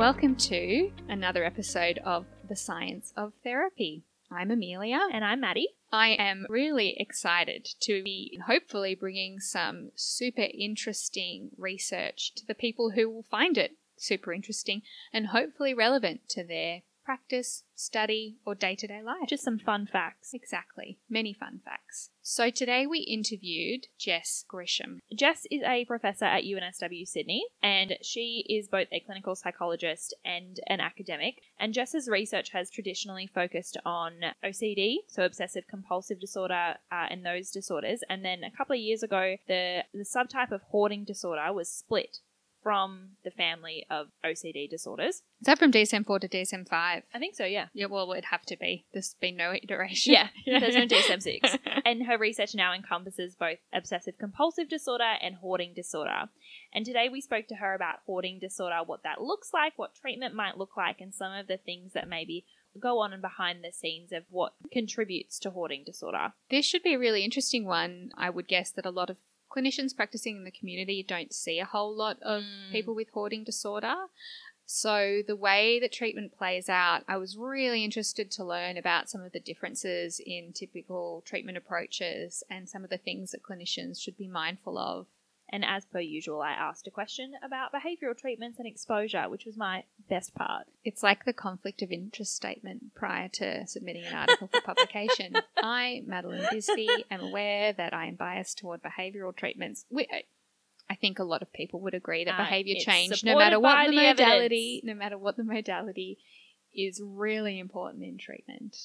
Welcome to another episode of The Science of Therapy. I'm Amelia. And I'm Maddie. I am really excited to be hopefully bringing some super interesting research to the people who will find it super interesting and hopefully relevant to their practice, study, or day to day life. Just some fun facts. Exactly. Many fun facts. So today we interviewed Jess Grisham. Jess is a professor at UNSW Sydney, and she is both a clinical psychologist and an academic. And Jess's research has traditionally focused on OCD, so obsessive compulsive disorder, uh, and those disorders. And then a couple of years ago, the, the subtype of hoarding disorder was split from the family of OCD disorders. Is that from DSM 4 to DSM 5? I think so, yeah. Yeah, well, it'd have to be. There's been no iteration. Yeah, there's no DSM 6. and her research now encompasses both obsessive compulsive disorder and hoarding disorder. And today we spoke to her about hoarding disorder, what that looks like, what treatment might look like, and some of the things that maybe go on and behind the scenes of what contributes to hoarding disorder. This should be a really interesting one. I would guess that a lot of clinicians practicing in the community don't see a whole lot of Mm. people with hoarding disorder. So, the way that treatment plays out, I was really interested to learn about some of the differences in typical treatment approaches and some of the things that clinicians should be mindful of. And as per usual, I asked a question about behavioural treatments and exposure, which was my best part. It's like the conflict of interest statement prior to submitting an article for publication. I, Madeline Bisbee, am aware that I am biased toward behavioural treatments. We, I think a lot of people would agree that Uh, behaviour change, no matter what the the modality, no matter what the modality, is really important in treatment.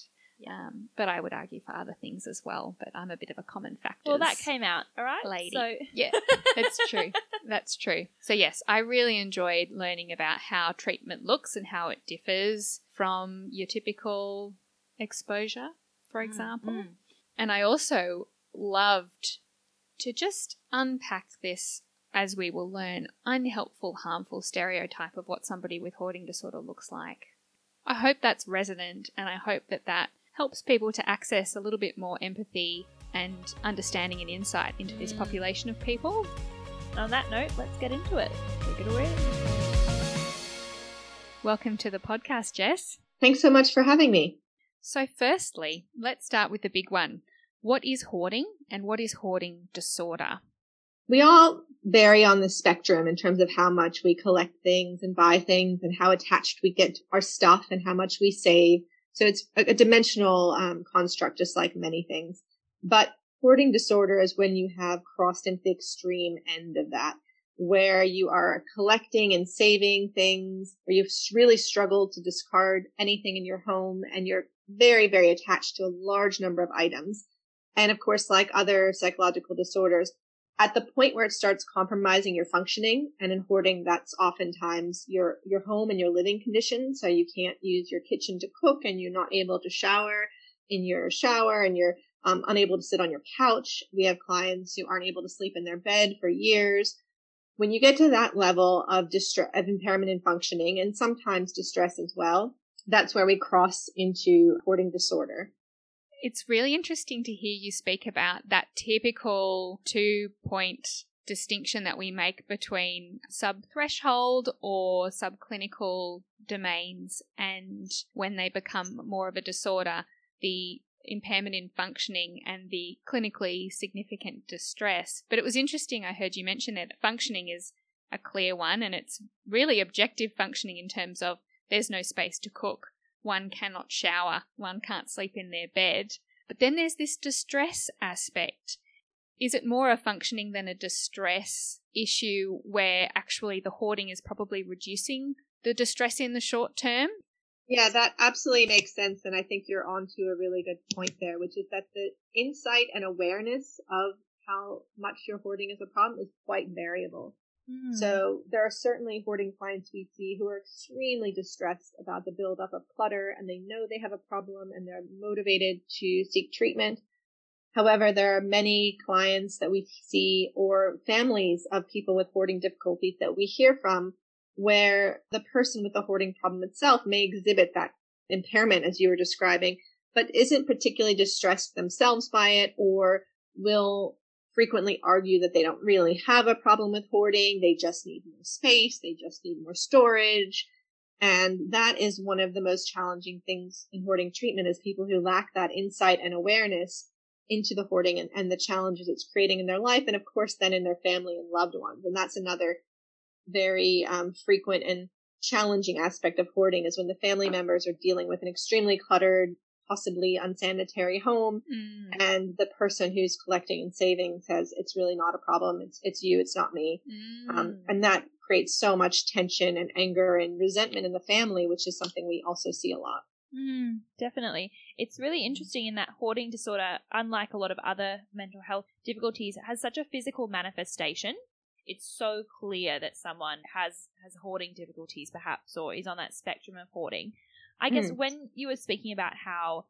Um, but I would argue for other things as well. But I'm a bit of a common factor. Well, that came out, all right? lady. So, Yeah, that's true. That's true. So, yes, I really enjoyed learning about how treatment looks and how it differs from your typical exposure, for example. Mm. And I also loved to just unpack this, as we will learn, unhelpful, harmful stereotype of what somebody with hoarding disorder looks like. I hope that's resonant, and I hope that that helps people to access a little bit more empathy and understanding and insight into this Mm. population of people. on that note, let's get into it. Take it away. Welcome to the podcast, Jess. Thanks so much for having me. So, firstly, let's start with the big one. What is hoarding and what is hoarding disorder? We all vary on the spectrum in terms of how much we collect things and buy things and how attached we get to our stuff and how much we save. So it's a, a dimensional um, construct, just like many things. But hoarding disorder is when you have crossed into the extreme end of that, where you are collecting and saving things, where you've really struggled to discard anything in your home and you're very, very attached to a large number of items. And of course, like other psychological disorders, at the point where it starts compromising your functioning and in hoarding, that's oftentimes your, your home and your living conditions. So you can't use your kitchen to cook and you're not able to shower in your shower and you're um, unable to sit on your couch. We have clients who aren't able to sleep in their bed for years. When you get to that level of distress, of impairment in functioning and sometimes distress as well, that's where we cross into hoarding disorder. It's really interesting to hear you speak about that typical two point distinction that we make between sub threshold or subclinical domains and when they become more of a disorder, the impairment in functioning and the clinically significant distress. But it was interesting, I heard you mention there that functioning is a clear one and it's really objective functioning in terms of there's no space to cook, one cannot shower, one can't sleep in their bed. But then there's this distress aspect. Is it more a functioning than a distress issue where actually the hoarding is probably reducing the distress in the short term? Yeah, that absolutely makes sense. And I think you're onto a really good point there, which is that the insight and awareness of how much your hoarding is a problem is quite variable. Hmm. So there are certainly hoarding clients we see who are extremely distressed about the buildup of clutter and they know they have a problem and they're motivated to seek treatment. However, there are many clients that we see or families of people with hoarding difficulties that we hear from where the person with the hoarding problem itself may exhibit that impairment as you were describing, but isn't particularly distressed themselves by it or will frequently argue that they don't really have a problem with hoarding. They just need more space. They just need more storage. And that is one of the most challenging things in hoarding treatment is people who lack that insight and awareness into the hoarding and, and the challenges it's creating in their life. And of course, then in their family and loved ones. And that's another very um, frequent and challenging aspect of hoarding is when the family members are dealing with an extremely cluttered, possibly unsanitary home. Mm. and the person who's collecting and saving says it's really not a problem. It's it's you. It's not me. Um, mm. um, and that creates so much tension and anger and resentment in the family which is something we also see a lot. Mm, definitely. It's really interesting in that hoarding disorder unlike a lot of other mental health difficulties has such a physical manifestation. It's so clear that someone has has hoarding difficulties perhaps or is on that spectrum of hoarding I guess mm. when you were speaking about how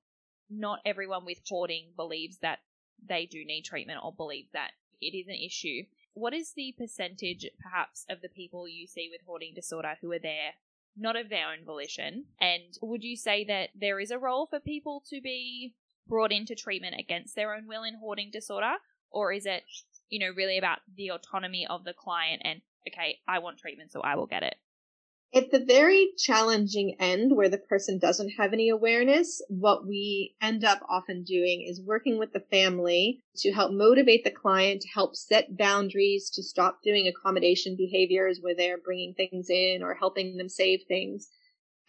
not everyone with hoarding believes that they do need treatment or believe that it is an issue, what is the percentage perhaps of the people you see with hoarding disorder who are there not of their own volition? And would you say that there is a role for people to be brought into treatment against their own will in hoarding disorder? Or is it, you know, really about the autonomy of the client and, okay, I want treatment, so I will get it? At the very challenging end where the person doesn't have any awareness, what we end up often doing is working with the family to help motivate the client, to help set boundaries, to stop doing accommodation behaviors where they're bringing things in or helping them save things.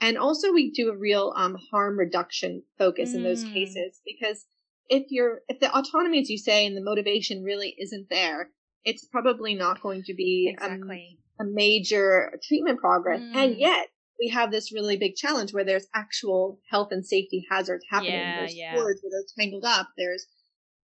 And also we do a real um, harm reduction focus mm. in those mm. cases because if you're, if the autonomy, as you say, and the motivation really isn't there, it's probably not going to be um, exactly. Um, a major treatment progress. Mm. And yet we have this really big challenge where there's actual health and safety hazards happening. Yeah, there's yeah. cords where they're tangled up. There's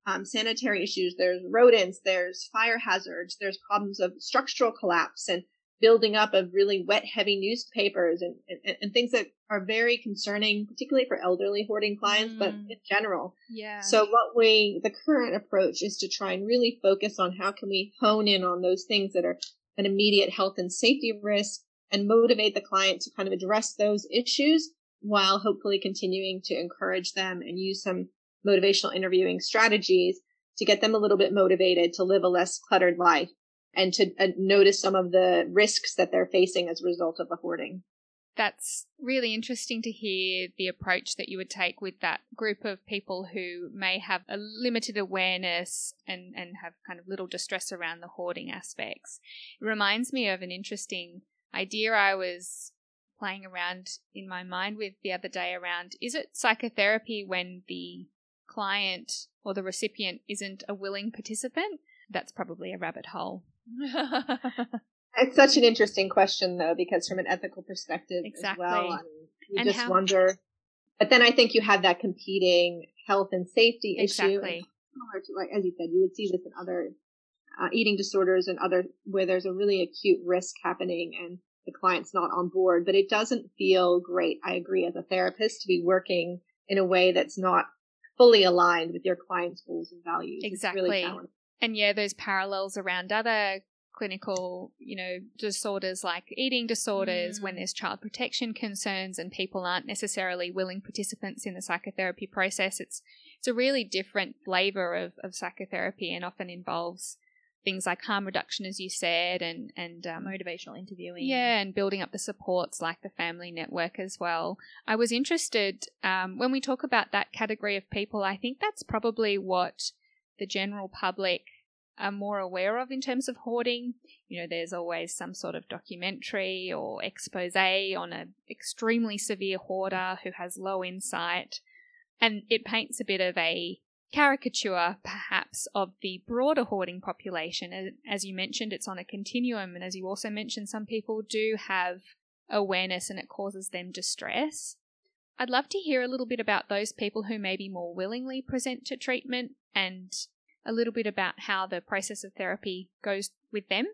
um, sanitary issues. There's rodents. There's fire hazards. There's problems of structural collapse and building up of really wet, heavy newspapers and, and, and things that are very concerning, particularly for elderly hoarding clients, mm. but in general. Yeah. So what we, the current approach is to try and really focus on how can we hone in on those things that are an immediate health and safety risk and motivate the client to kind of address those issues while hopefully continuing to encourage them and use some motivational interviewing strategies to get them a little bit motivated to live a less cluttered life and to uh, notice some of the risks that they're facing as a result of the hoarding. That's really interesting to hear the approach that you would take with that group of people who may have a limited awareness and, and have kind of little distress around the hoarding aspects. It reminds me of an interesting idea I was playing around in my mind with the other day around is it psychotherapy when the client or the recipient isn't a willing participant? That's probably a rabbit hole. It's such an interesting question, though, because from an ethical perspective exactly. as well, I mean, you and just how- wonder. But then I think you have that competing health and safety exactly. issue. Similar to, like as you said, you would see this in other uh, eating disorders and other where there's a really acute risk happening and the client's not on board. But it doesn't feel great. I agree as a therapist to be working in a way that's not fully aligned with your client's goals and values. Exactly. Really and yeah, those parallels around other clinical, you know, disorders like eating disorders, mm. when there's child protection concerns and people aren't necessarily willing participants in the psychotherapy process. It's it's a really different flavor of, of psychotherapy and often involves things like harm reduction, as you said, and and um, motivational interviewing. Yeah, and building up the supports like the family network as well. I was interested um, when we talk about that category of people. I think that's probably what the general public are more aware of in terms of hoarding. You know, there's always some sort of documentary or expose on an extremely severe hoarder who has low insight, and it paints a bit of a caricature, perhaps, of the broader hoarding population. As you mentioned, it's on a continuum, and as you also mentioned, some people do have awareness and it causes them distress. I'd love to hear a little bit about those people who maybe more willingly present to treatment and a little bit about how the process of therapy goes with them?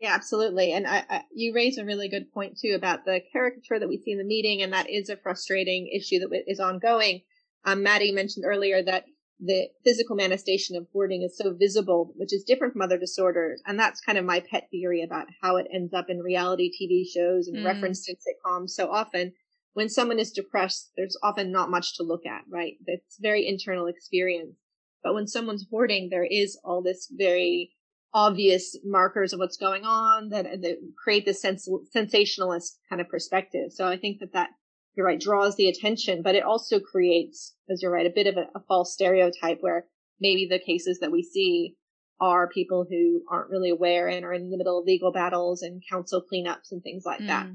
Yeah, absolutely. And I, I, you raise a really good point too about the caricature that we see in the meeting, and that is a frustrating issue that is ongoing. Um, Maddie mentioned earlier that the physical manifestation of hoarding is so visible, which is different from other disorders. And that's kind of my pet theory about how it ends up in reality TV shows and mm. referenced in sitcoms so often. When someone is depressed, there's often not much to look at, right? It's very internal experience. But when someone's hoarding, there is all this very obvious markers of what's going on that, that create this sens- sensationalist kind of perspective. So I think that that you're right draws the attention, but it also creates, as you're right, a bit of a, a false stereotype where maybe the cases that we see are people who aren't really aware and are in the middle of legal battles and council cleanups and things like mm. that.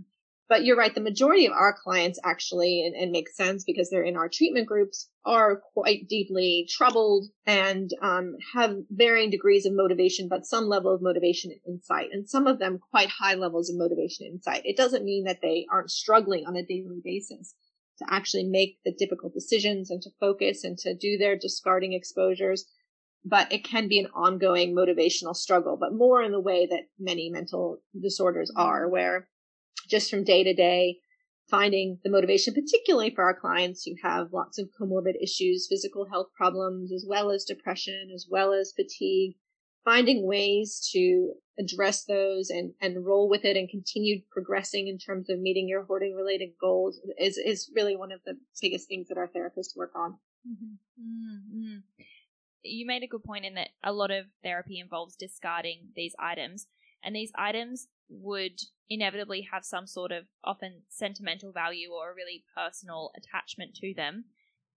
But you're right. The majority of our clients actually, and, and makes sense because they're in our treatment groups, are quite deeply troubled and um, have varying degrees of motivation, but some level of motivation and insight, and some of them quite high levels of motivation and insight. It doesn't mean that they aren't struggling on a daily basis to actually make the difficult decisions and to focus and to do their discarding exposures. But it can be an ongoing motivational struggle, but more in the way that many mental disorders are, where just from day to day, finding the motivation, particularly for our clients who have lots of comorbid issues, physical health problems, as well as depression, as well as fatigue, finding ways to address those and, and roll with it and continue progressing in terms of meeting your hoarding related goals is, is really one of the biggest things that our therapists work on. Mm-hmm. Mm-hmm. You made a good point in that a lot of therapy involves discarding these items, and these items would inevitably have some sort of often sentimental value or a really personal attachment to them.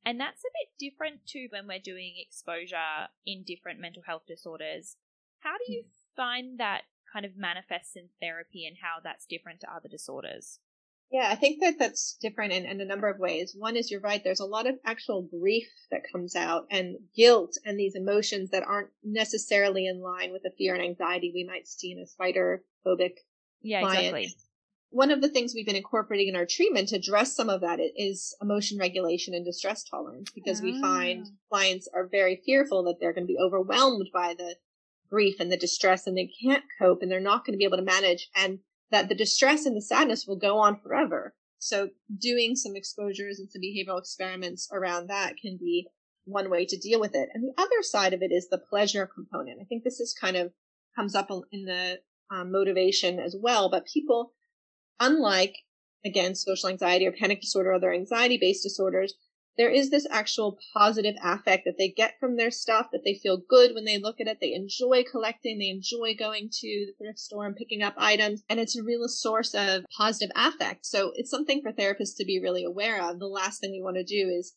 And that's a bit different to when we're doing exposure in different mental health disorders. How do you find that kind of manifests in therapy and how that's different to other disorders? Yeah, I think that that's different in, in, a number of ways. One is you're right. There's a lot of actual grief that comes out and guilt and these emotions that aren't necessarily in line with the fear and anxiety we might see in a spider yeah, client. exactly. One of the things we've been incorporating in our treatment to address some of that is emotion regulation and distress tolerance because we find ah. clients are very fearful that they're going to be overwhelmed by the grief and the distress and they can't cope and they're not going to be able to manage and that the distress and the sadness will go on forever. So doing some exposures and some behavioral experiments around that can be one way to deal with it. And the other side of it is the pleasure component. I think this is kind of comes up in the um, motivation as well. But people, unlike again social anxiety or panic disorder or other anxiety based disorders, there is this actual positive affect that they get from their stuff, that they feel good when they look at it. They enjoy collecting. They enjoy going to the thrift store and picking up items. And it's a real source of positive affect. So it's something for therapists to be really aware of. The last thing we want to do is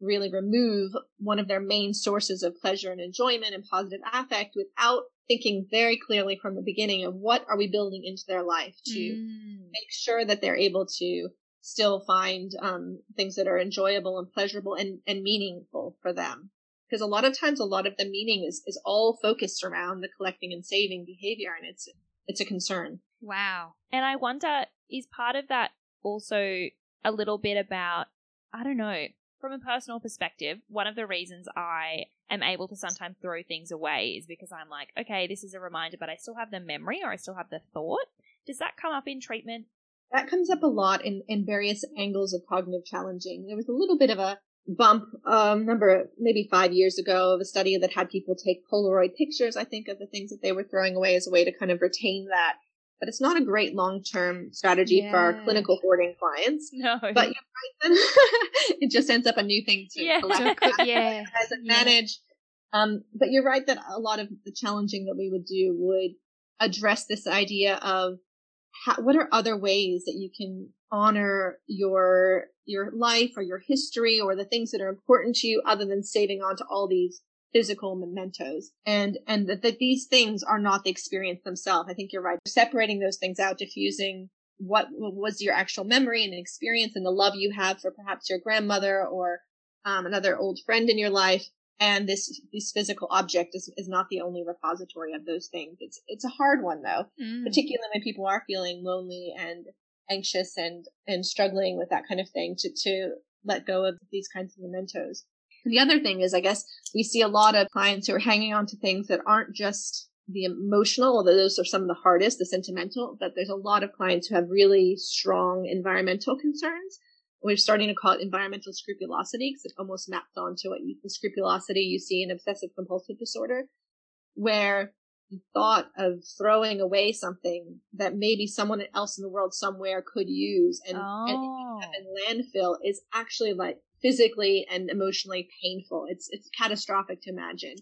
really remove one of their main sources of pleasure and enjoyment and positive affect without thinking very clearly from the beginning of what are we building into their life to mm. make sure that they're able to still find um, things that are enjoyable and pleasurable and, and meaningful for them. Because a lot of times a lot of the meaning is, is all focused around the collecting and saving behavior and it's it's a concern. Wow. And i wonder is part of that also a little bit about i don't know from a personal perspective, one of the reasons I am able to sometimes throw things away is because I'm like, okay, this is a reminder, but I still have the memory or I still have the thought. Does that come up in treatment? That comes up a lot in, in various angles of cognitive challenging. There was a little bit of a bump, um, number maybe five years ago of a study that had people take Polaroid pictures, I think, of the things that they were throwing away as a way to kind of retain that but it's not a great long-term strategy yeah. for our clinical hoarding clients. No, but you're right. it just ends up a new thing to yeah. collect, yeah. as and manage. Um, but you're right that a lot of the challenging that we would do would address this idea of how, what are other ways that you can honor your your life or your history or the things that are important to you other than saving on to all these physical mementos. And and that, that these things are not the experience themselves. I think you're right. Separating those things out diffusing what was your actual memory and experience and the love you have for perhaps your grandmother or um, another old friend in your life. And this this physical object is, is not the only repository of those things. It's it's a hard one though mm. particularly when people are feeling lonely and anxious and and struggling with that kind of thing to to let go of these kinds of mementos the other thing is, I guess we see a lot of clients who are hanging on to things that aren't just the emotional, although those are some of the hardest, the sentimental, but there's a lot of clients who have really strong environmental concerns. We're starting to call it environmental scrupulosity because it almost maps onto what you, the scrupulosity you see in obsessive compulsive disorder, where the thought of throwing away something that maybe someone else in the world somewhere could use and, oh. and landfill is actually like physically and emotionally painful. It's it's catastrophic to imagine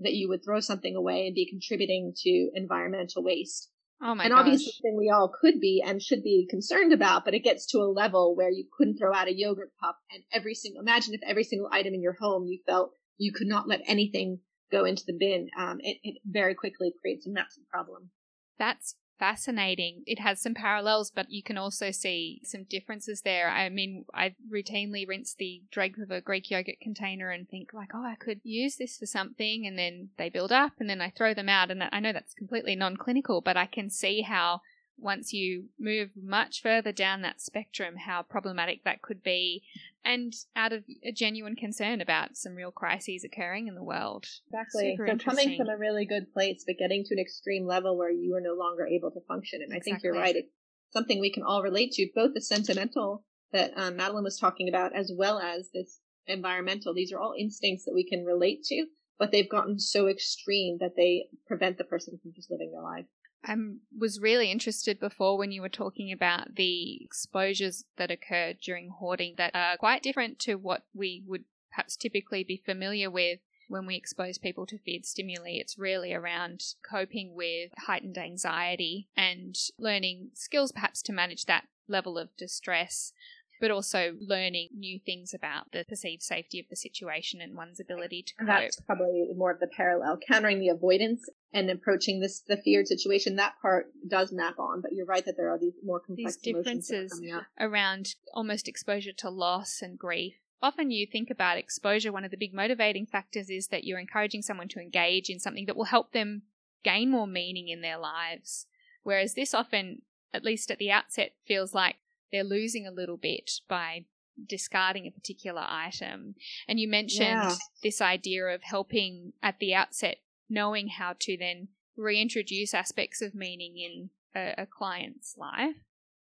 that you would throw something away and be contributing to environmental waste. Oh my and obviously thing we all could be and should be concerned about, but it gets to a level where you couldn't throw out a yogurt cup and every single, imagine if every single item in your home you felt you could not let anything go into the bin. Um, it, it very quickly creates a massive problem. That's fascinating. It has some parallels, but you can also see some differences there. I mean, I routinely rinse the dregs of a Greek yogurt container and think like, oh, I could use this for something, and then they build up, and then I throw them out. And I know that's completely non-clinical, but I can see how once you move much further down that spectrum, how problematic that could be, and out of a genuine concern about some real crises occurring in the world. Exactly. Super so coming from a really good place, but getting to an extreme level where you are no longer able to function. And I think you're right. It's something we can all relate to, both the sentimental that um, Madeline was talking about, as well as this environmental. These are all instincts that we can relate to, but they've gotten so extreme that they prevent the person from just living their life. I was really interested before when you were talking about the exposures that occur during hoarding that are quite different to what we would perhaps typically be familiar with when we expose people to feared stimuli. It's really around coping with heightened anxiety and learning skills perhaps to manage that level of distress. But also learning new things about the perceived safety of the situation and one's ability to cope. that's probably more of the parallel. Countering the avoidance and approaching this the feared situation, that part does map on, but you're right that there are these more complex These emotions that are differences around almost exposure to loss and grief. Often you think about exposure, one of the big motivating factors is that you're encouraging someone to engage in something that will help them gain more meaning in their lives. Whereas this often, at least at the outset, feels like they're losing a little bit by discarding a particular item. And you mentioned Yeah. this idea of helping at the outset, knowing how to then reintroduce aspects of meaning in a, a client's life.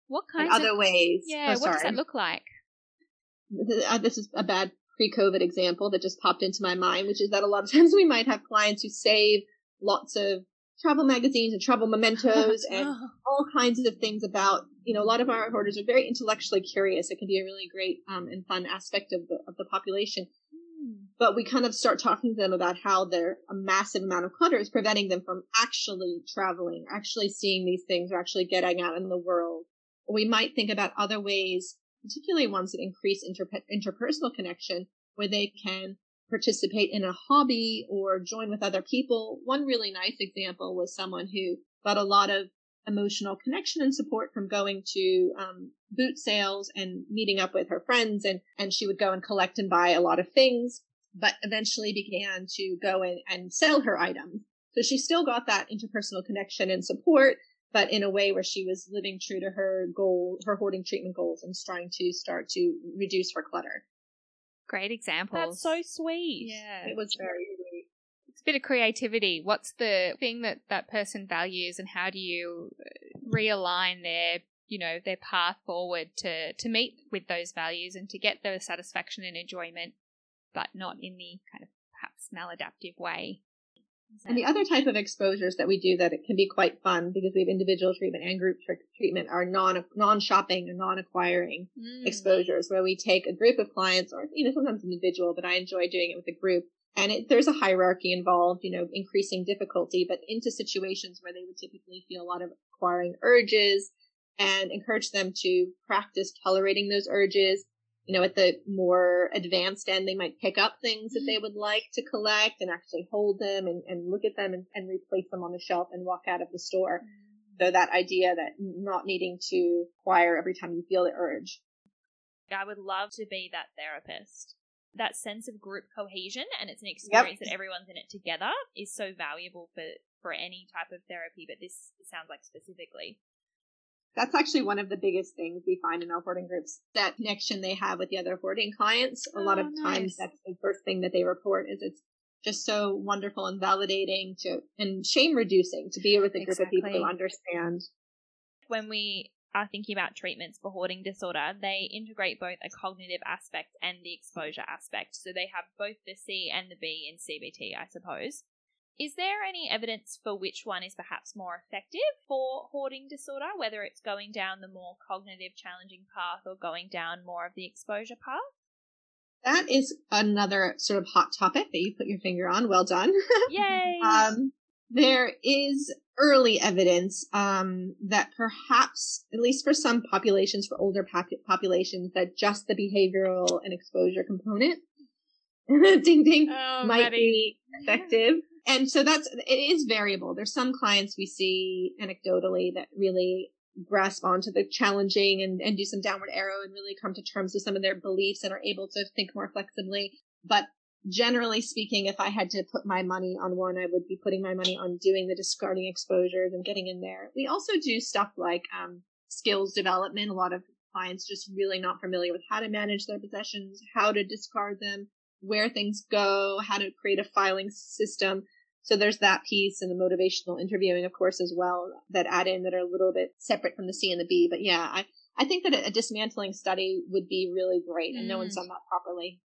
What In kinds other of ways. yeah? Oh, what does that look like? Uh, this is a bad pre-COVID example that just popped into my mind, which is that a lot of times we might have clients who save lots of travel magazines and travel mementos and all kinds of things about, you know, a lot of our hoarders are very intellectually curious. It can be a really great um, and fun aspect of the, of the population. But we kind of start talking to them about how their a massive amount of clutter is preventing them from actually traveling, actually seeing these things, or actually getting out in the world. We might think about other ways, particularly ones that increase inter- interpersonal connection, where they can participate in a hobby or join with other people. One really nice example was someone who got a lot of emotional connection and support from going to um, boot sales and meeting up with her friends and and she would go and collect and buy a lot of things but eventually began to go in and sell her items so she still got that interpersonal connection and support but in a way where she was living true to her goal her hoarding treatment goals and trying to start to reduce her clutter Great example. That's so sweet. yeah. it was very sweet. It's a bit of creativity. What's the thing that that person values, and how do you uh, realign their you know their path forward to to meet with those values and to get the satisfaction and enjoyment, but not in the kind of perhaps maladaptive way. And the other type of exposures that we do that it can be quite fun because we have individual treatment and group tr- treatment are non non shopping and non acquiring Mm. exposures where we take a group of clients or you know sometimes individual, but I enjoy doing it with a group. And it, there's a hierarchy involved, you know, increasing difficulty, but into situations where they would typically feel a lot of acquiring urges and encourage them to practice tolerating those urges. You know, at the more advanced end, they might pick up things that they mm-hmm. would like to collect and actually hold them and, and look at them and, and replace them on the shelf and walk out of the store. Mm-hmm. So that idea that not needing to acquire every time you feel the urge. I would love to be that therapist. That sense of group cohesion and it's an experience that everyone's in it together is so valuable for, for any type of therapy, but this sounds like specifically. That's actually one of the biggest things we find in our hoarding groups. That connection they have with the other hoarding clients. A lot Oh, of times that's the first thing that they report is it's just so wonderful and validating to and shame reducing to be with a group of people who understand. When we are thinking about treatments for hoarding disorder, they integrate both a cognitive aspect and the exposure aspect. So they have both the C and the B in CBT, I suppose. Is there any evidence for which one is perhaps more effective for hoarding disorder, whether it's going down the more cognitive challenging path or going down more of the exposure path? That is another sort of hot topic that you put your finger on. Well done. Yay! um, there is early evidence um, that perhaps, at least for some populations, for older pop- populations, that just the behavioral and exposure component, ding ding, Oh, might Maddie. be effective. And so that's it is variable. There's some clients we see anecdotally that really grasp onto the challenging and, and do some downward arrow and really come to terms with some of their beliefs and are able to think more flexibly. But generally speaking, if I had to put my money on one, I would be putting my money on doing the discarding exposures and getting in there. We also do stuff like um, skills development. A lot of clients just really not familiar with how to manage their possessions, how to discard them, where things go, how to create a filing system. So there's that piece and the motivational interviewing, of course, as well that add in that are a little bit separate from the C and the B. But yeah, I, I think that a, a dismantling study would be really great and no one's Mm. done that properly.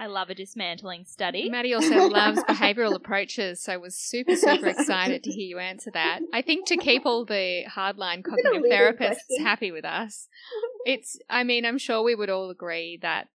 I love a dismantling study. Maddie also loves behavioral approaches, so I was super, super excited to hear you answer that. I think to keep all the hardline cognitive leading therapists question. happy with us, it's, I mean, I'm sure we would all agree that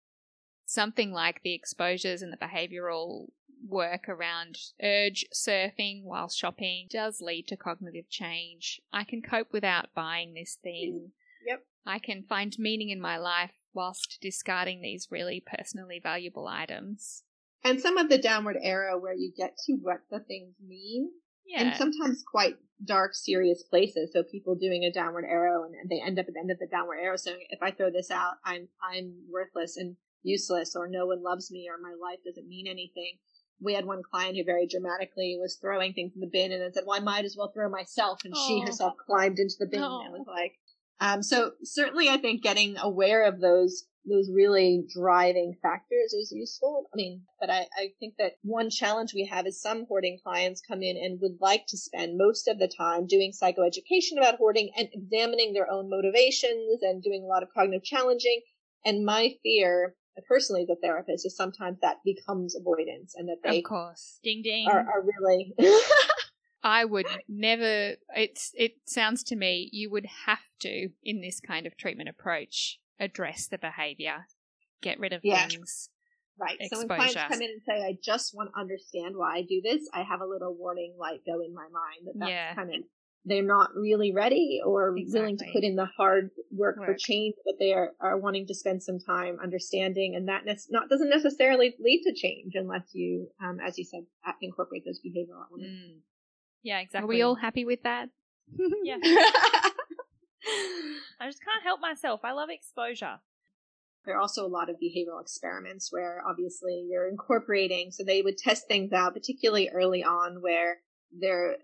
something like the exposures and the behavioral work around urge surfing while shopping does lead to cognitive change. I can cope without buying this thing. Mm, yep. I can find meaning in my life whilst discarding these really personally valuable items. And some of the downward arrow where you get to what the things mean Yeah. and sometimes quite dark, serious places. So people doing a downward arrow and they end up at the end of the downward arrow saying, if I throw this out, I'm, I'm worthless and useless or no one loves me or my life doesn't mean anything. We had one client who very dramatically was throwing things in the bin and then said, well, I might as well throw myself. And she Oh. herself climbed into the bin No. and was like, um, so certainly I think getting aware of those those really driving factors is useful. I mean, but I, I think that one challenge we have is some hoarding clients come in and would like to spend most of the time doing psychoeducation about hoarding and examining their own motivations and doing a lot of cognitive challenging. And my fear, personally as a therapist, is sometimes that becomes avoidance and that they of course. Ding ding. are, are really I would never it's it sounds to me you would have to in this kind of treatment approach address the behavior. Get rid of Yeah. things. Right. So when clients come in and say, I just want to understand why I do this, I have a little warning light go in my mind that that's Yeah. kind of, they're not really ready or willing to put in the hard work, for change, but they are, are wanting to spend some time understanding and that nec- not, doesn't necessarily lead to change unless you, um, as you said, incorporate those behavioral elements. Mm. yeah, exactly. Are we all happy with that? Yeah. I just can't help myself. I love exposure. There are also a lot of behavioral experiments where obviously you're incorporating, so they would test things out, particularly early on where they're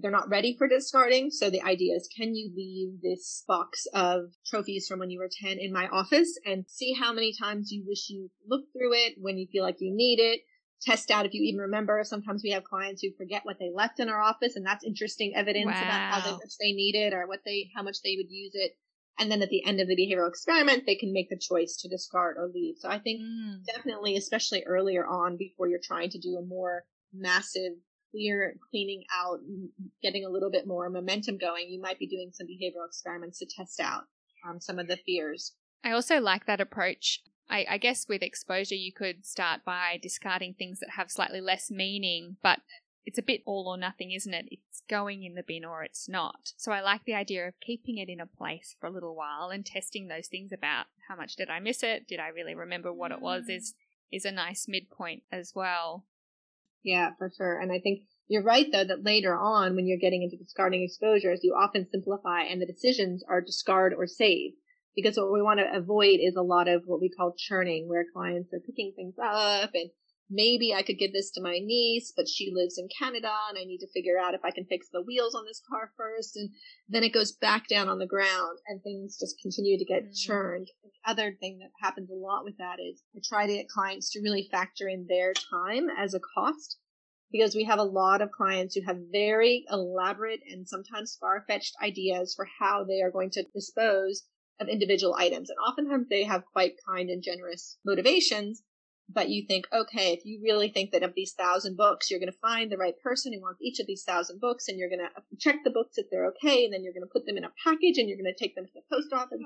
they're not ready for discarding. So the idea is, can you leave this box of trophies from when you were 10 in my office and see how many times you wish you looked through it when you feel like you need it? Test out if you even remember. Sometimes we have clients who forget what they left in our office and that's interesting evidence about how Wow. much they need it or what they, how much they would use it. And then at the end of the behavioral experiment, they can make the choice to discard or leave. So I think Mm. definitely, especially earlier on, before you're trying to do a more massive clear cleaning out, getting a little bit more momentum going, you might be doing some behavioral experiments to test out um, some of the fears. I also like that approach. I, I guess with exposure, you could start by discarding things that have slightly less meaning, but it's a bit all or nothing, isn't it? It's going in the bin or it's not. So I like the idea of keeping it in a place for a little while and testing those things about how much did I miss it? Did I really remember what it was? Is is a nice midpoint as well. Yeah, for sure. And I think you're right though that later on when you're getting into discarding exposures, you often simplify and the decisions are discard or save. Because what we want to avoid is a lot of what we call churning where clients are picking things up and maybe I could give this to my niece, but she lives in Canada and I need to figure out if I can fix the wheels on this car first. And then it goes back down on the ground and things just continue to get Mm. churned. The other thing that happens a lot with that is I try to get clients to really factor in their time as a cost because we have a lot of clients who have very elaborate and sometimes far-fetched ideas for how they are going to dispose of individual items. And oftentimes they have quite kind and generous motivations, but you think, okay, if you really think that of these thousand books, you're going to find the right person who wants each of these thousand books and you're going to check the books if they're okay. And then you're going to put them in a package and you're going to take them to the post office.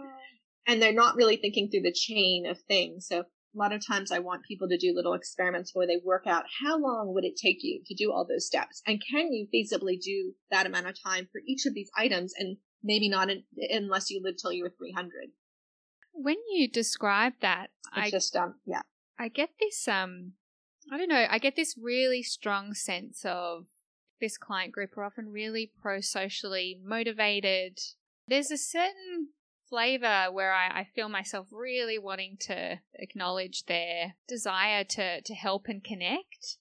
And they're not really thinking through the chain of things. So A lot of times I want people to do little experiments where they work out how long would it take you to do all those steps? And can you feasibly do that amount of time for each of these items? And maybe not in, unless you live till you're 300. When you describe that, it's I just, um, yeah. I get this, um, I don't know, I get this really strong sense of this client group are often really pro socially motivated. There's a certain flavor where I, I, feel myself really wanting to acknowledge their desire to, to help and connect.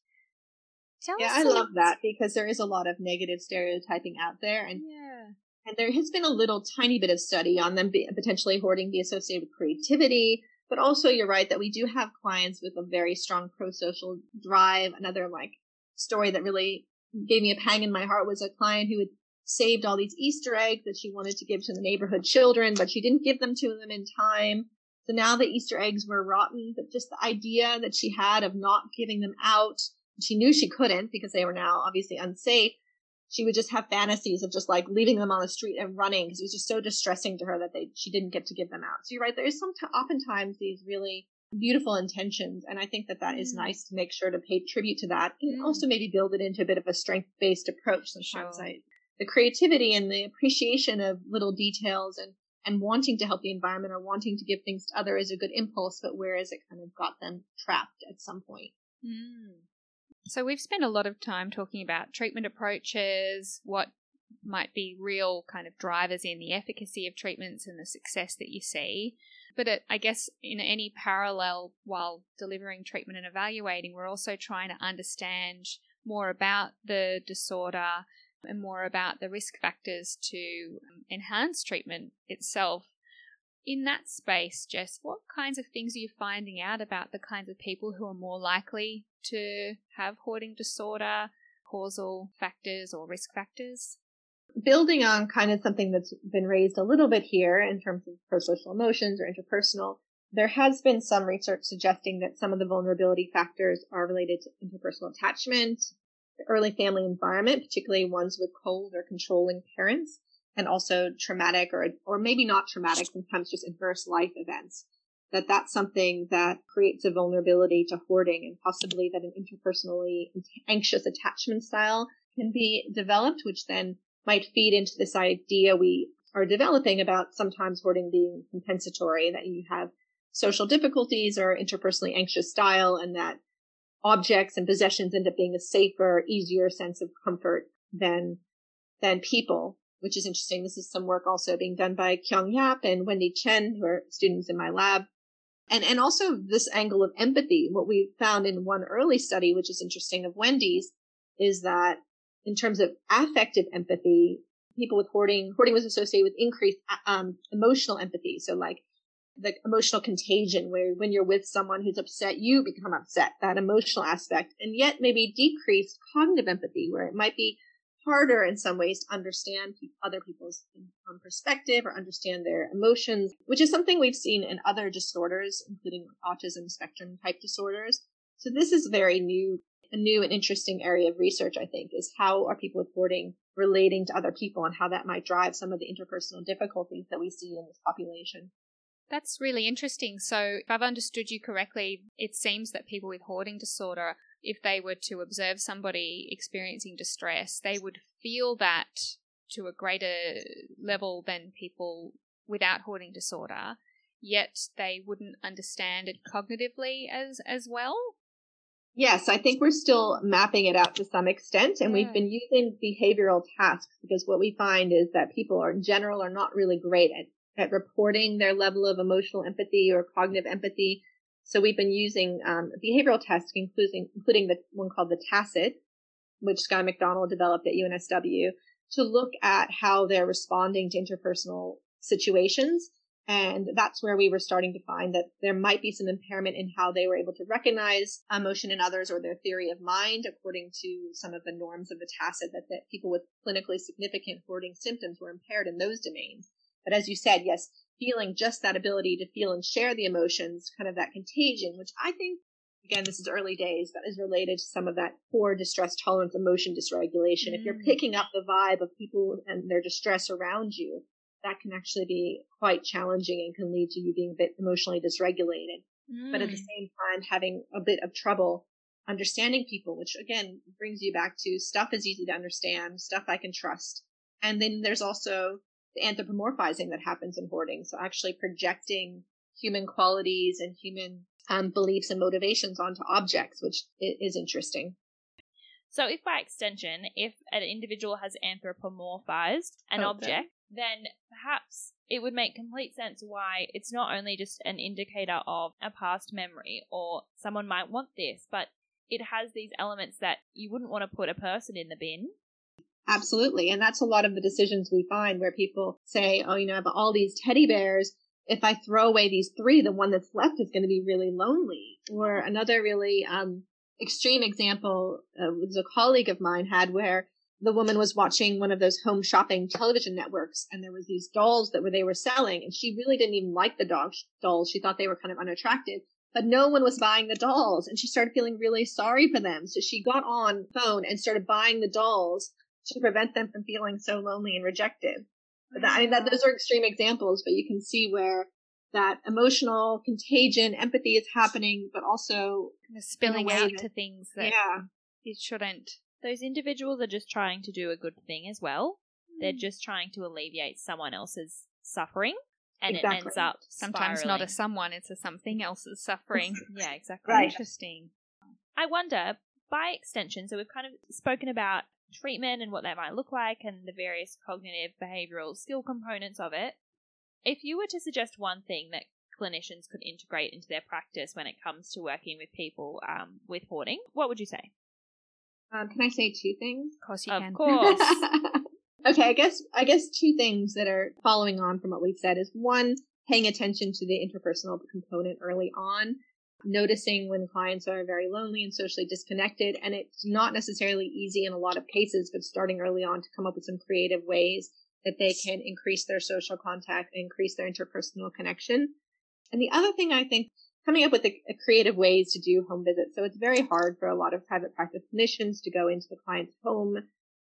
Tell yeah, I love that because there is a lot of negative stereotyping out there, and yeah. and there has been a little tiny bit of study on them be, potentially hoarding the associated with creativity, but also you're right that we do have clients with a very strong pro-social drive. Another like story that really gave me a pang in my heart was a client who had saved all these Easter eggs that she wanted to give to the neighborhood children, but she didn't give them to them in time. So now the Easter eggs were rotten, but just the idea that she had of not giving them out, she knew she couldn't because they were now obviously unsafe. She would just have fantasies of just like leaving them on the street and running because it was just so distressing to her that they she didn't get to give them out. So you're right. There is some oftentimes these really beautiful intentions, and I think that that is mm. nice to make sure to pay tribute to that, and mm. also maybe build it into a bit of a strength based approach. Sometimes sure. I the creativity and the appreciation of little details and and wanting to help the environment or wanting to give things to others is a good impulse, but where is it kind of got them trapped at some point? Mm. So we've spent a lot of time talking about treatment approaches, what might be real kind of drivers in the efficacy of treatments and the success that you see. But it, I guess in any parallel while delivering treatment and evaluating, we're also trying to understand more about the disorder and more about the risk factors to um, enhance treatment itself. In that space, Jess, what kinds of things are you finding out about the kinds of people who are more likely to have hoarding disorder, causal factors or risk factors? Building on kind of something that's been raised a little bit here in terms of pro-social emotions or interpersonal, there has been some research suggesting that some of the vulnerability factors are related to interpersonal attachment, the early family environment, particularly ones with cold or controlling parents, and also traumatic or, or maybe not traumatic, sometimes just adverse life events. That that's something that creates a vulnerability to hoarding and possibly that an interpersonally anxious attachment style can be developed, which then might feed into this idea we are developing about sometimes hoarding being compensatory, that you have social difficulties or interpersonally anxious style and that objects and possessions end up being a safer, easier sense of comfort than than people, which is interesting. This is some work also being done by Keong Yap and Wendy Chen, who are students in my lab. And and also this angle of empathy. What we found in one early study, which is interesting of Wendy's, is that in terms of affective empathy, people with hoarding, hoarding was associated with increased um, emotional empathy. So like the emotional contagion where when you're with someone who's upset, you become upset, that emotional aspect, and yet maybe decreased cognitive empathy where it might be harder in some ways to understand other people's um, perspective or understand their emotions, which is something we've seen in other disorders, including autism spectrum type disorders. So this is very new, a new and interesting area of research, I think, is how are people with hoarding relating to other people and how that might drive some of the interpersonal difficulties that we see in this population. That's really interesting. So, if I've understood you correctly, it seems that people with hoarding disorder, if they were to observe somebody experiencing distress, they would feel that to a greater level than people without hoarding disorder, yet they wouldn't understand it cognitively as as well. Yes, I think we're still mapping it out to some extent, and yeah. we've been using behavioral tasks because what we find is that people are in general are not really great at at reporting their level of emotional empathy or cognitive empathy. So we've been using um, behavioral tests, including including the one called the TASIT, which Skye McDonald developed at UNSW, to look at how they're responding to interpersonal situations. And that's where we were starting to find that there might be some impairment in how they were able to recognize emotion in others or their theory of mind, according to some of the norms of the TASIT, that, that people with clinically significant hoarding symptoms were impaired in those domains. But as you said, yes, feeling just that ability to feel and share the emotions, kind of that contagion, which I think, again, this is early days, but is related to some of that poor distress tolerance, emotion dysregulation. Mm. If you're mm. picking up the vibe of people and their distress around you, that can actually be quite challenging and can lead to you being a bit emotionally dysregulated. but at the Mm. same time having a bit of trouble understanding people, which again brings you back to stuff is easy to understand, stuff I can trust. And then there's also the anthropomorphizing that happens in hoarding. So actually projecting human qualities and human um, beliefs and motivations onto objects, which is interesting. So, if by extension, if an individual has anthropomorphized an Okay. object, then perhaps it would make complete sense why it's not only just an indicator of a past memory or someone might want this, but it has these elements that you wouldn't want to put a person in the bin. Absolutely. And that's a lot of the decisions we find where people say, oh, you know, I have all these teddy bears. If I throw away these three, the one that's left is going to be really lonely. Or another really um, extreme example uh, was a colleague of mine had where the woman was watching one of those home shopping television networks and there was these dolls that were they were selling and she really didn't even like the dog dolls. She thought they were kind of unattractive but no one was buying the dolls and she started feeling really sorry for them. So she got on phone and started buying the dolls to prevent them from feeling so lonely and rejected. But that, I mean, that those are extreme examples, but you can see where that emotional contagion, empathy is happening, but also, Kind of spilling out that- to things that yeah, it shouldn't. Those individuals are just trying to do a good thing as well. They're Mm. just trying to alleviate someone else's suffering, and Exactly. it ends up Sometimes not a someone, it's a something else's suffering. Yeah, exactly. Right. Interesting. I wonder, by extension, so we've kind of spoken about treatment and what that might look like and the various cognitive behavioral skill components of it. If you were to suggest one thing that clinicians could integrate into their practice when it comes to working with people um, with hoarding, what would you say? um, can I say two things? Of course you Of can. course. okay, I guess I guess two things that are following on from what we've said is one, paying attention to the interpersonal component early on, noticing when clients are very lonely and socially disconnected, and it's not necessarily easy in a lot of cases, but starting early on to come up with some creative ways that they can increase their social contact and increase their interpersonal connection. And the other thing I think coming up with the uh, creative ways to do home visits. So it's very hard for a lot of private practice clinicians to go into the client's home.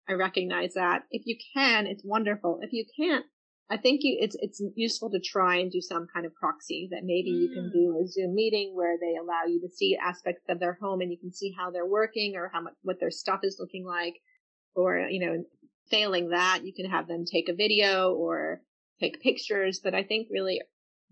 I recognize that. If you can, it's wonderful. If you can't, I think you, it's it's useful to try and do some kind of proxy that maybe you can Mm. do a Zoom meeting where they allow you to see aspects of their home and you can see how they're working or how much what their stuff is looking like. Or you know, failing that, you can have them take a video or take pictures. But I think really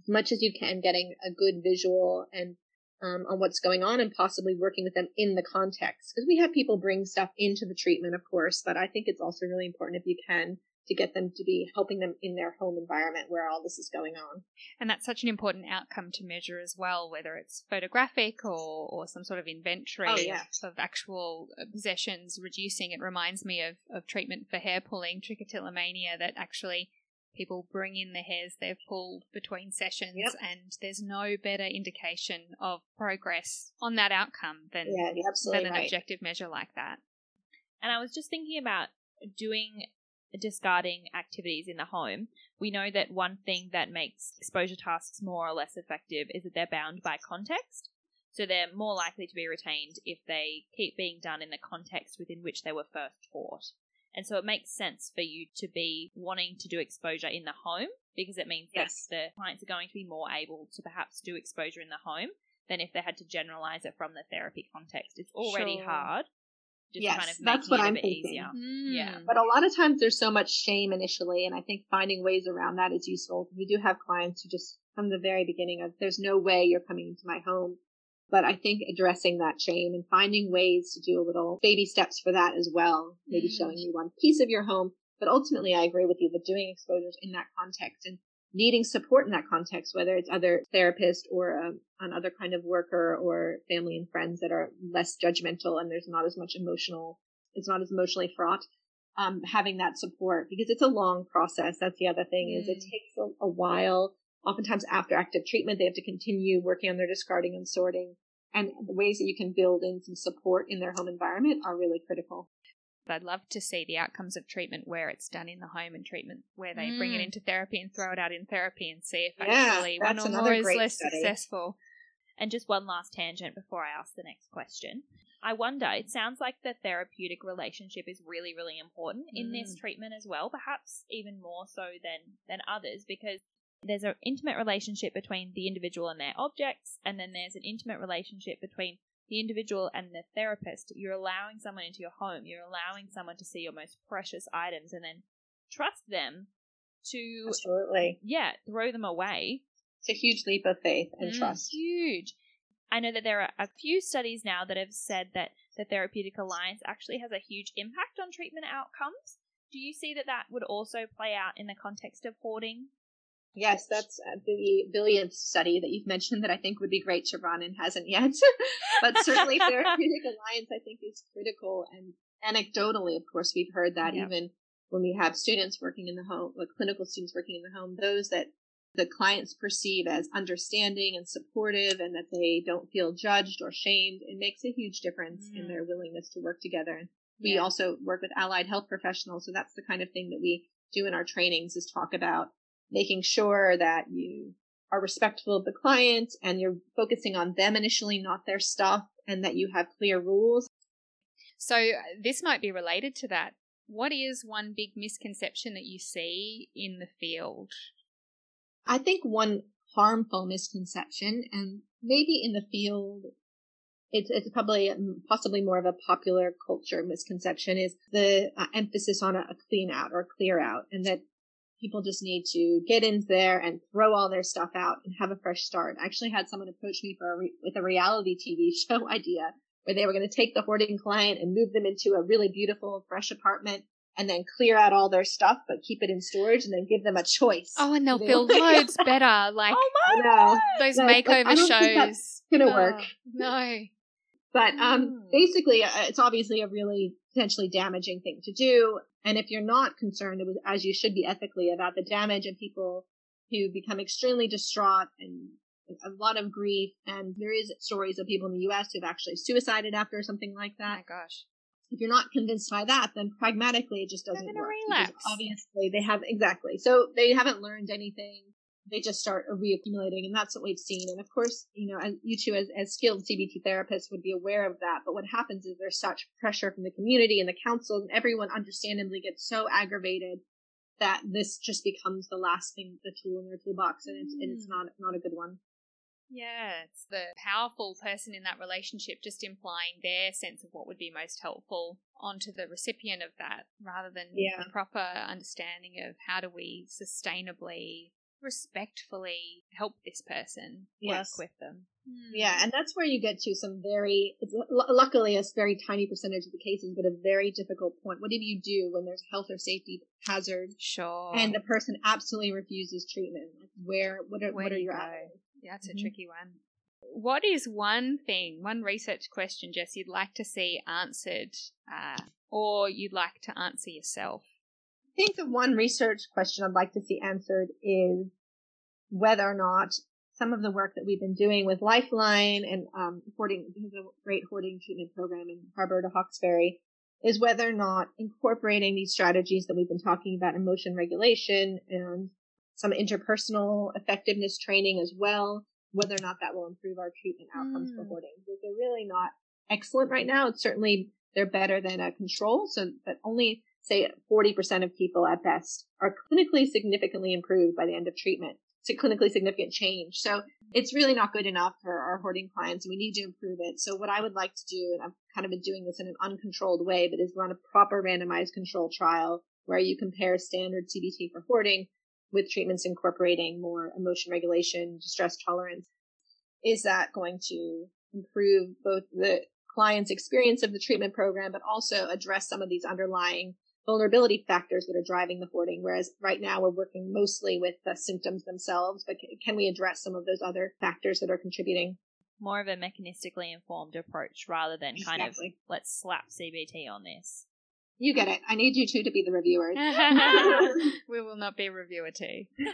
as much as you can, getting a good visual and um, on what's going on and possibly working with them in the context. Because we have people bring stuff into the treatment, of course, but I think it's also really important if you can to get them to be helping them in their home environment where all this is going on. And that's such an important outcome to measure as well, whether it's photographic or, or some sort of inventory Oh, yeah. of actual possessions reducing. It reminds me of, of treatment for hair pulling, trichotillomania, that actually people bring in the hairs they've pulled between sessions, Yep. and there's no better indication of progress on that outcome than, Yeah, than an right. objective measure like that. And I was just thinking about doing discarding activities in the home. We know that one thing that makes exposure tasks more or less effective is that they're bound by context. So they're more likely to be retained if they keep being done in the context within which they were first taught. And so it makes sense for you to be wanting to do exposure in the home because it means Yes. that the clients are going to be more able to perhaps do exposure in the home than if they had to generalize it from the therapy context. It's already Sure. hard. Just Yes, kind of that's what it I'm a bit thinking. easier. Mm. Yeah. But a lot of times there's so much shame initially, and I think finding ways around that is useful. We do have clients who just from the very beginning of there's no way you're coming into my home. But I think addressing that shame and finding ways to do a little baby steps for that as well, maybe Mm. showing you one piece of your home. But ultimately, I agree with you that doing exposures in that context and needing support in that context, whether it's other therapists or um, another kind of worker or family and friends that are less judgmental and there's not as much emotional, it's not as emotionally fraught. Um, having that support because it's a long process. That's the other thing is it Mm. takes a, a while. Oftentimes after active treatment, they have to continue working on their discarding and sorting. And the ways that you can build in some support in their home environment are really critical. I'd love to see the outcomes of treatment where it's done in the home and treatment where they bring it Mm. into therapy and throw it out in therapy and see if Yeah, actually one or more is less study. successful. And just one last tangent before I ask the next question. I wonder, it sounds like the therapeutic relationship is really, really important in this Mm. treatment as well, perhaps even more so than, than others, because there's an intimate relationship between the individual and their objects, and then there's an intimate relationship between the individual and the therapist. You're allowing someone into your home, you're allowing someone to see your most precious items and then trust them to Absolutely. yeah, throw them away. It's a huge leap of faith and Mm, trust. Huge. I know that there are a few studies now that have said that the therapeutic alliance actually has a huge impact on treatment outcomes. Do you see that that would also play out in the context of hoarding? Yes, that's uh, the billionth study that you've mentioned that I think would be great to run and hasn't yet. but certainly therapeutic alliance I think is critical and anecdotally, of course, we've heard that Yeah. even when we have students working in the home, like clinical students working in the home, those that the clients perceive as understanding and supportive and that they don't feel judged or shamed, it makes a huge difference in Mm. their willingness to work together. And we Yeah. also work with allied health professionals, so that's the kind of thing that we do in our trainings is talk about making sure that you are respectful of the client and you're focusing on them initially, not their stuff, and that you have clear rules. So uh, this might be related to that. What is one big misconception that you see in the field? I think one harmful misconception, and maybe in the field, it's, it's probably possibly more of a popular culture misconception, is the uh, emphasis on a, a clean out or clear out, and that people just need to get in there and throw all their stuff out and have a fresh start. I actually had someone approach me for a re- with a reality TV show idea where they were going to take the hoarding client and move them into a really beautiful, fresh apartment and then clear out all their stuff, but keep it in storage and then give them a choice. Oh, and they'll They feel loads better. Like oh my know. god! those Like, like, makeover I don't think that's shows. gonna work. Oh, no. But um, Mm. basically, uh, it's obviously a really potentially damaging thing to do. And if you're not concerned, as you should be ethically, about the damage and people who become extremely distraught and a lot of grief, and there is stories of people in the U.S. who've actually suicided after something like that. Oh gosh. If you're not convinced by that, then pragmatically, it just doesn't work. relapse. Obviously, they have exactly. So they haven't learned anything they just start reaccumulating and that's what we've seen. And of course you know and you two as, as skilled cbt therapists would be aware of that but what happens is there's such pressure from the community and the council and everyone understandably gets so aggravated that this just becomes the last thing the tool in their toolbox and it's, and it's mm. not not a good one. Yeah, it's the powerful person in that relationship just implying their sense of what would be most helpful onto the recipient of that rather than Yeah. a proper understanding of how do we sustainably, respectfully help this person Yes. work with them. yeah and that's where you get to some very it's lu- luckily a very tiny percentage of the cases but a very difficult point what do you do when there's health or safety hazard Sure. and the person absolutely refuses treatment like where what are Where what are you your go? Yeah, it's Mhm. a tricky one. What is one thing, one research question, Jess, you'd like to see answered, uh, or you'd like to answer yourself? I think the one research question I'd like to see answered is whether or not some of the work that we've been doing with Lifeline and um, hoarding, there's a great hoarding treatment program in Harbor to Hawkesbury, is whether or not incorporating these strategies that we've been talking about, emotion regulation and some interpersonal effectiveness training as well, whether or not that will improve our treatment outcomes for Mm. hoarding. Because they're really not excellent right now. It's certainly they're better than a control, so but only say 40% of people at best are clinically significantly improved by the end of treatment. It's a clinically significant change. So it's really not good enough for our hoarding clients we need to improve it. So what I would like to do, and I've kind of been doing this in an uncontrolled way, but is run a proper randomized control trial where you compare standard CBT for hoarding with treatments incorporating more emotion regulation, distress tolerance. Is that going to improve both the client's experience of the treatment program, but also address some of these underlying vulnerability factors that are driving the hoarding. Whereas right now we're working mostly with the symptoms themselves, but can we address some of those other factors that are contributing? More of a mechanistically informed approach rather than kind Exactly. of let's slap CBT on this. You get it. I need you two to be the reviewers. we will not be reviewer two.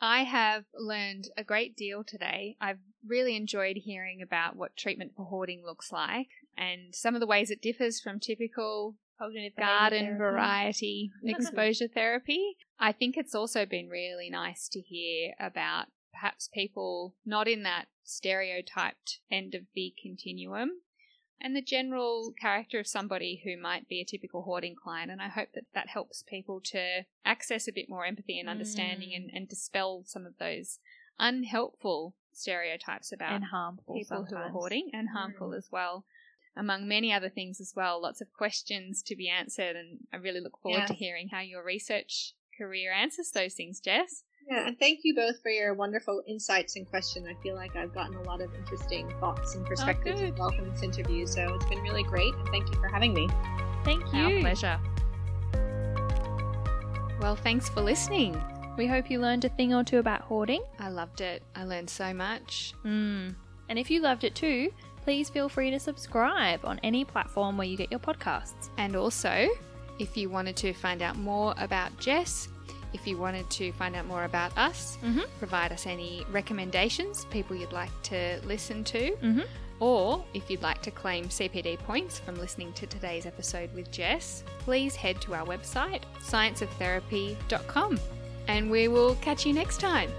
I have learned a great deal today. I've really enjoyed hearing about what treatment for hoarding looks like and some of the ways it differs from typical Cognitive garden therapy. variety exposure therapy. I think it's also been really nice to hear about perhaps people not in that stereotyped end of the continuum and the general character of somebody who might be a typical hoarding client. And I hope that that helps people to access a bit more empathy and understanding Mm. and, and dispel some of those unhelpful stereotypes about and harmful people who are hoarding and harmful as well. Among many other things as well, lots of questions to be answered, and I really look forward to hearing how your research career answers those things, Jess. Yeah, and thank you both for your wonderful insights and questions. I feel like I've gotten a lot of interesting thoughts and perspectives as good. well from this interview. So it's been really great, and thank you for having me. Thank you. Our pleasure. Well, thanks for listening. We hope you learned a thing or two about hoarding. I loved it. I learned so much. Mm. And if you loved it too, please feel free to subscribe on any platform where you get your podcasts. And also, if you wanted to find out more about Jess, if you wanted to find out more about us, Mhm. provide us any recommendations, people you'd like to listen to, Mhm. or if you'd like to claim CPD points from listening to today's episode with Jess, please head to our website, scienceoftherapy.com. And we will catch you next time.